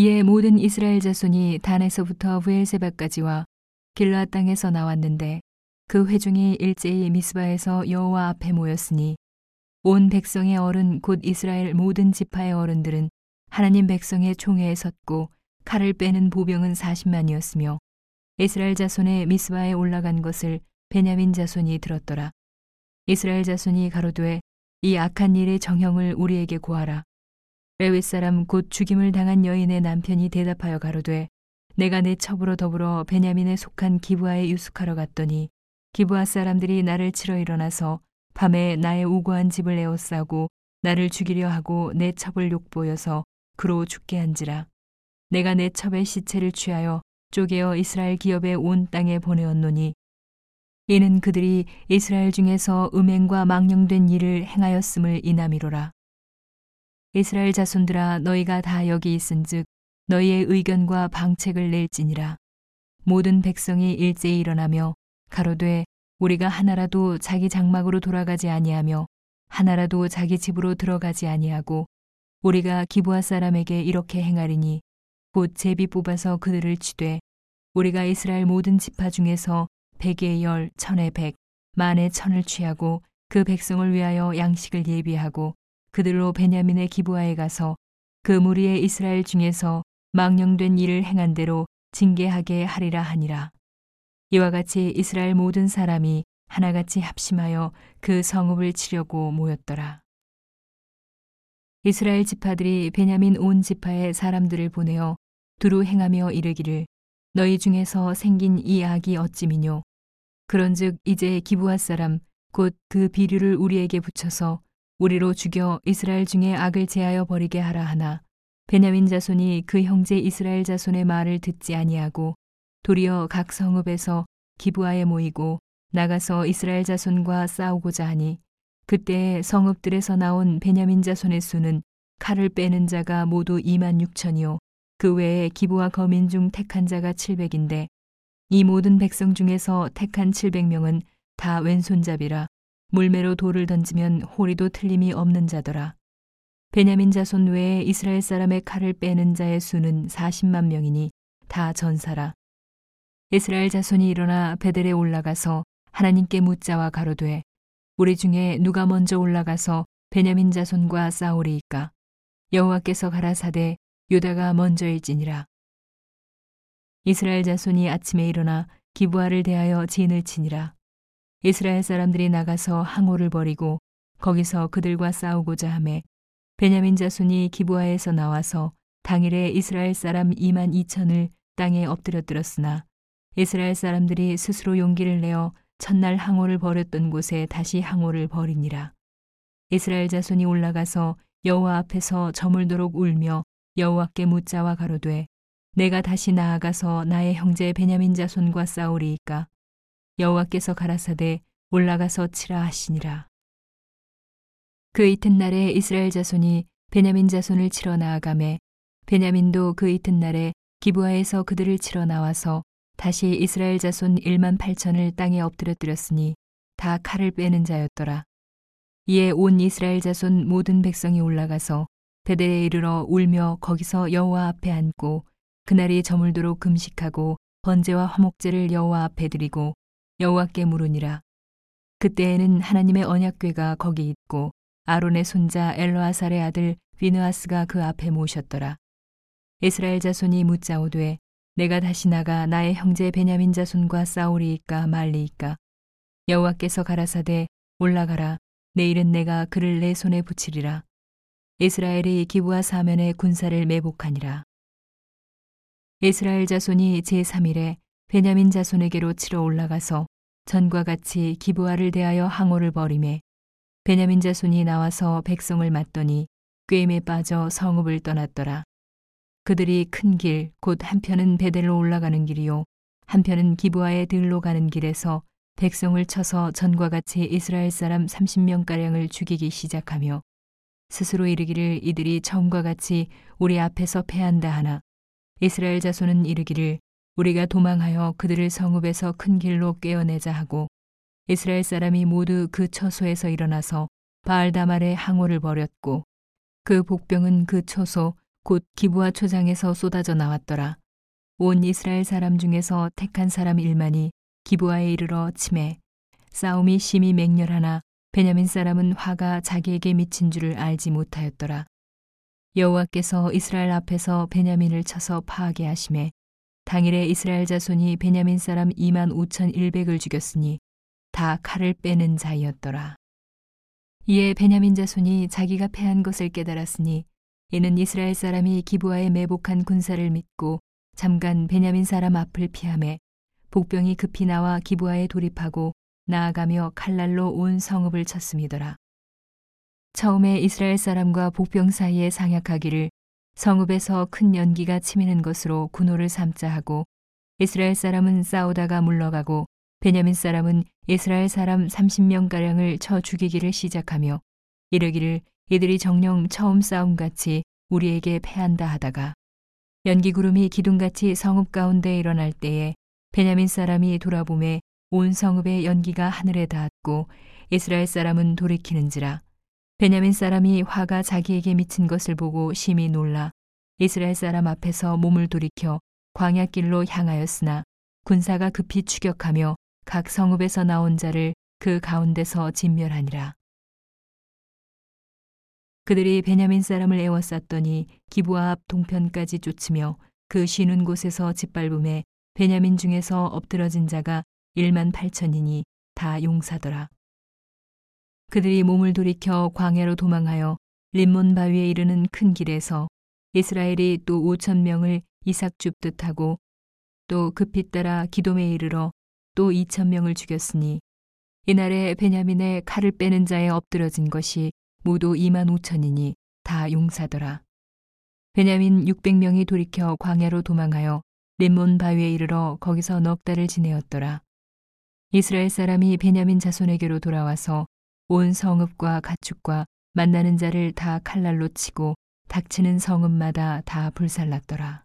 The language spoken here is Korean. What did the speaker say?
이에 모든 이스라엘 자손이 단에서부터 부엘세바까지와 길라 땅에서 나왔는데 그 회중이 일제히 미스바에서 여호와 앞에 모였으니 온 백성의 어른 곧 이스라엘 모든 지파의 어른들은 하나님 백성의 총회에 섰고 칼을 빼는 보병은 40만이었으며 이스라엘 자손의 미스바에 올라간 것을 베냐민 자손이 들었더라. 이스라엘 자손이 가로되 이 악한 일의 정형을 우리에게 고하라. 레위 사람 곧 죽임을 당한 여인의 남편이 대답하여 가로되 내가 내 첩으로 더불어 베냐민에 속한 기부하에 유숙하러 갔더니 기부하 사람들이 나를 치러 일어나서 밤에 나의 우고한 집을 에워싸고 나를 죽이려 하고 내 첩을 욕보여서 그로 죽게 한지라 내가 내 첩의 시체를 취하여 쪼개어 이스라엘 기업의 온 땅에 보내었노니 이는 그들이 이스라엘 중에서 음행과 망령된 일을 행하였음을 이남이로라. 이스라엘 자손들아 너희가 다 여기 있은즉 너희의 의견과 방책을 낼지니라. 모든 백성이 일제히 일어나며 가로되 우리가 하나라도 자기 장막으로 돌아가지 아니하며 하나라도 자기 집으로 들어가지 아니하고 우리가 기부하 사람에게 이렇게 행하리니 곧 제비 뽑아서 그들을 치되 우리가 이스라엘 모든 지파 중에서 백의 열, 천의 백, 만의 천을 취하고 그 백성을 위하여 양식을 예비하고 그들로 베냐민의 기부하에 가서 그 무리의 이스라엘 중에서 망령된 일을 행한 대로 징계하게 하리라 하니라. 이와 같이 이스라엘 모든 사람이 하나같이 합심하여 그 성읍을 치려고 모였더라. 이스라엘 지파들이 베냐민 온 지파의 사람들을 보내어 두루 행하며 이르기를 너희 중에서 생긴 이 악이 어찌미뇨 그런즉 이제 기부할 사람 곧 그 비류를 우리에게 붙여서 우리로 죽여 이스라엘 중에 악을 제하여 버리게 하라 하나. 베냐민 자손이 그 형제 이스라엘 자손의 말을 듣지 아니하고 도리어 각 성읍에서 기부하에 모이고 나가서 이스라엘 자손과 싸우고자 하니 그때 성읍들에서 나온 베냐민 자손의 수는 칼을 빼는 자가 모두 2만 6천이요. 그 외에 기부와 거민 중 택한 자가 700인데 이 모든 백성 중에서 택한 700명은 다 왼손잡이라 물매로 돌을 던지면 호리도 틀림이 없는 자더라. 베냐민 자손 외에 이스라엘 사람의 칼을 빼는 자의 수는 40만 명이니 다 전사라. 이스라엘 자손이 일어나 베델에 올라가서 하나님께 묻자와 가로되 우리 중에 누가 먼저 올라가서 베냐민 자손과 싸우리이까 여호와께서 가라사대 유다가 먼저일지니라. 이스라엘 자손이 아침에 일어나 기부하를 대하여 진을 치니라. 이스라엘 사람들이 나가서 항오를 버리고 거기서 그들과 싸우고자 하매 베냐민 자손이 기부하에서 나와서 당일에 이스라엘 사람 2만 2천을 땅에 엎드려들었으나 이스라엘 사람들이 스스로 용기를 내어 첫날 항오를 벌였던 곳에 다시 항오를 벌이니라. 이스라엘 자손이 올라가서 여호와 앞에서 저물도록 울며 여호와께 묻자와 가로되 내가 다시 나아가서 나의 형제 베냐민 자손과 싸우리이까 여호와께서 가라사대 올라가서 치라 하시니라. 그 이튿날에 이스라엘 자손이 베냐민 자손을 치러 나아가매 베냐민도 그 이튿날에 기부하에서 그들을 치러 나와서 다시 이스라엘 자손 1만 8천을 땅에 엎드려뜨렸으니 다 칼을 빼는 자였더라. 이에 온 이스라엘 자손 모든 백성이 올라가서 베델에 이르러 울며 거기서 여호와 앞에 앉고 그날이 저물도록 금식하고 번제와 화목제를 여호와 앞에 드리고 여호와께 물으니라. 그때에는 하나님의 언약궤가 거기 있고 아론의 손자 엘로아살의 아들 비느아스가 그 앞에 모셨더라. 이스라엘 자손이 묻자오되 내가 다시 나가 나의 형제 베냐민 자손과 싸우리이까 말리이까 여호와께서 가라사대 올라가라 내일은 내가 그를 내 손에 붙이리라 이스라엘이 기부와 사면에 군사를 매복하니라 이스라엘 자손이 제3일에 베냐민 자손에게로 치러 올라가서 전과 같이 기부아를 대하여 항오를 벌임에 베냐민 자손이 나와서 백성을 맞더니 꾀임에 빠져 성읍을 떠났더라. 그들이 큰 길, 곧 한편은 베델로 올라가는 길이요, 한편은 기부아의 들로 가는 길에서 백성을 쳐서 전과 같이 이스라엘 사람 30명가량을 죽이기 시작하며 스스로 이르기를 이들이 처음과 같이 우리 앞에서 패한다 하나 이스라엘 자손은 이르기를 우리가 도망하여 그들을 성읍에서 큰 길로 꿰어내자 하고 이스라엘 사람이 모두 그 처소에서 일어나서 바알다말의 항오를 벌였고 그 복병은 그 처소 곧 기부와 초장에서 쏟아져 나왔더라. 온 이스라엘 사람 중에서 택한 사람 일만이 기부하에 이르러 침해 싸움이 심히 맹렬하나 베냐민 사람은 화가 자기에게 미친 줄을 알지 못하였더라. 여호와께서 이스라엘 앞에서 베냐민을 쳐서 파하게 하심에 당일에 이스라엘 자손이 베냐민 사람 2만 5천 1백을 죽였으니 다 칼을 빼는 자이었더라. 이에 베냐민 자손이 자기가 패한 것을 깨달았으니 이는 이스라엘 사람이 기부하에 매복한 군사를 믿고 잠깐 베냐민 사람 앞을 피함에 복병이 급히 나와 기부하에 돌입하고 나아가며 칼날로 온 성읍을 쳤음이더라. 처음에 이스라엘 사람과 복병 사이에 상약하기를 성읍에서 큰 연기가 치미는 것으로 군호를 삼자 하고 이스라엘 사람은 싸우다가 물러가고 베냐민 사람은 이스라엘 사람 30명가량을 쳐 죽이기를 시작하며 이르기를 이들이 정령 처음 싸움같이 우리에게 패한다 하다가 연기구름이 기둥같이 성읍 가운데 일어날 때에 베냐민 사람이 돌아보매 온 성읍의 연기가 하늘에 닿았고 이스라엘 사람은 돌이키는지라 베냐민 사람이 화가 자기에게 미친 것을 보고 심히 놀라 이스라엘 사람 앞에서 몸을 돌이켜 광야길로 향하였으나 군사가 급히 추격하며 각 성읍에서 나온 자를 그 가운데서 진멸하니라. 그들이 베냐민 사람을 애워쌌더니 기부아 앞 동편까지 쫓으며 그 쉬는 곳에서 짓밟음에 베냐민 중에서 엎드러진 자가 1만 8천이니 다 용사더라. 그들이 몸을 돌이켜 광야로 도망하여 림몬 바위에 이르는 큰 길에서 이스라엘이 또 5천 명을 이삭 줍듯 하고 또 급히 따라 기돔에 이르러 또 2천 명을 죽였으니 이날에 베냐민의 칼을 빼는 자에 엎드러진 것이 모두 2만 5천이니 다 용사더라. 베냐민 600명이 돌이켜 광야로 도망하여 림몬 바위에 이르러 거기서 넉 달을 지내었더라. 이스라엘 사람이 베냐민 자손에게로 돌아와서 온 성읍과 가축과 만나는 자를 다 칼날로 치고 닥치는 성읍마다 다 불살랐더라.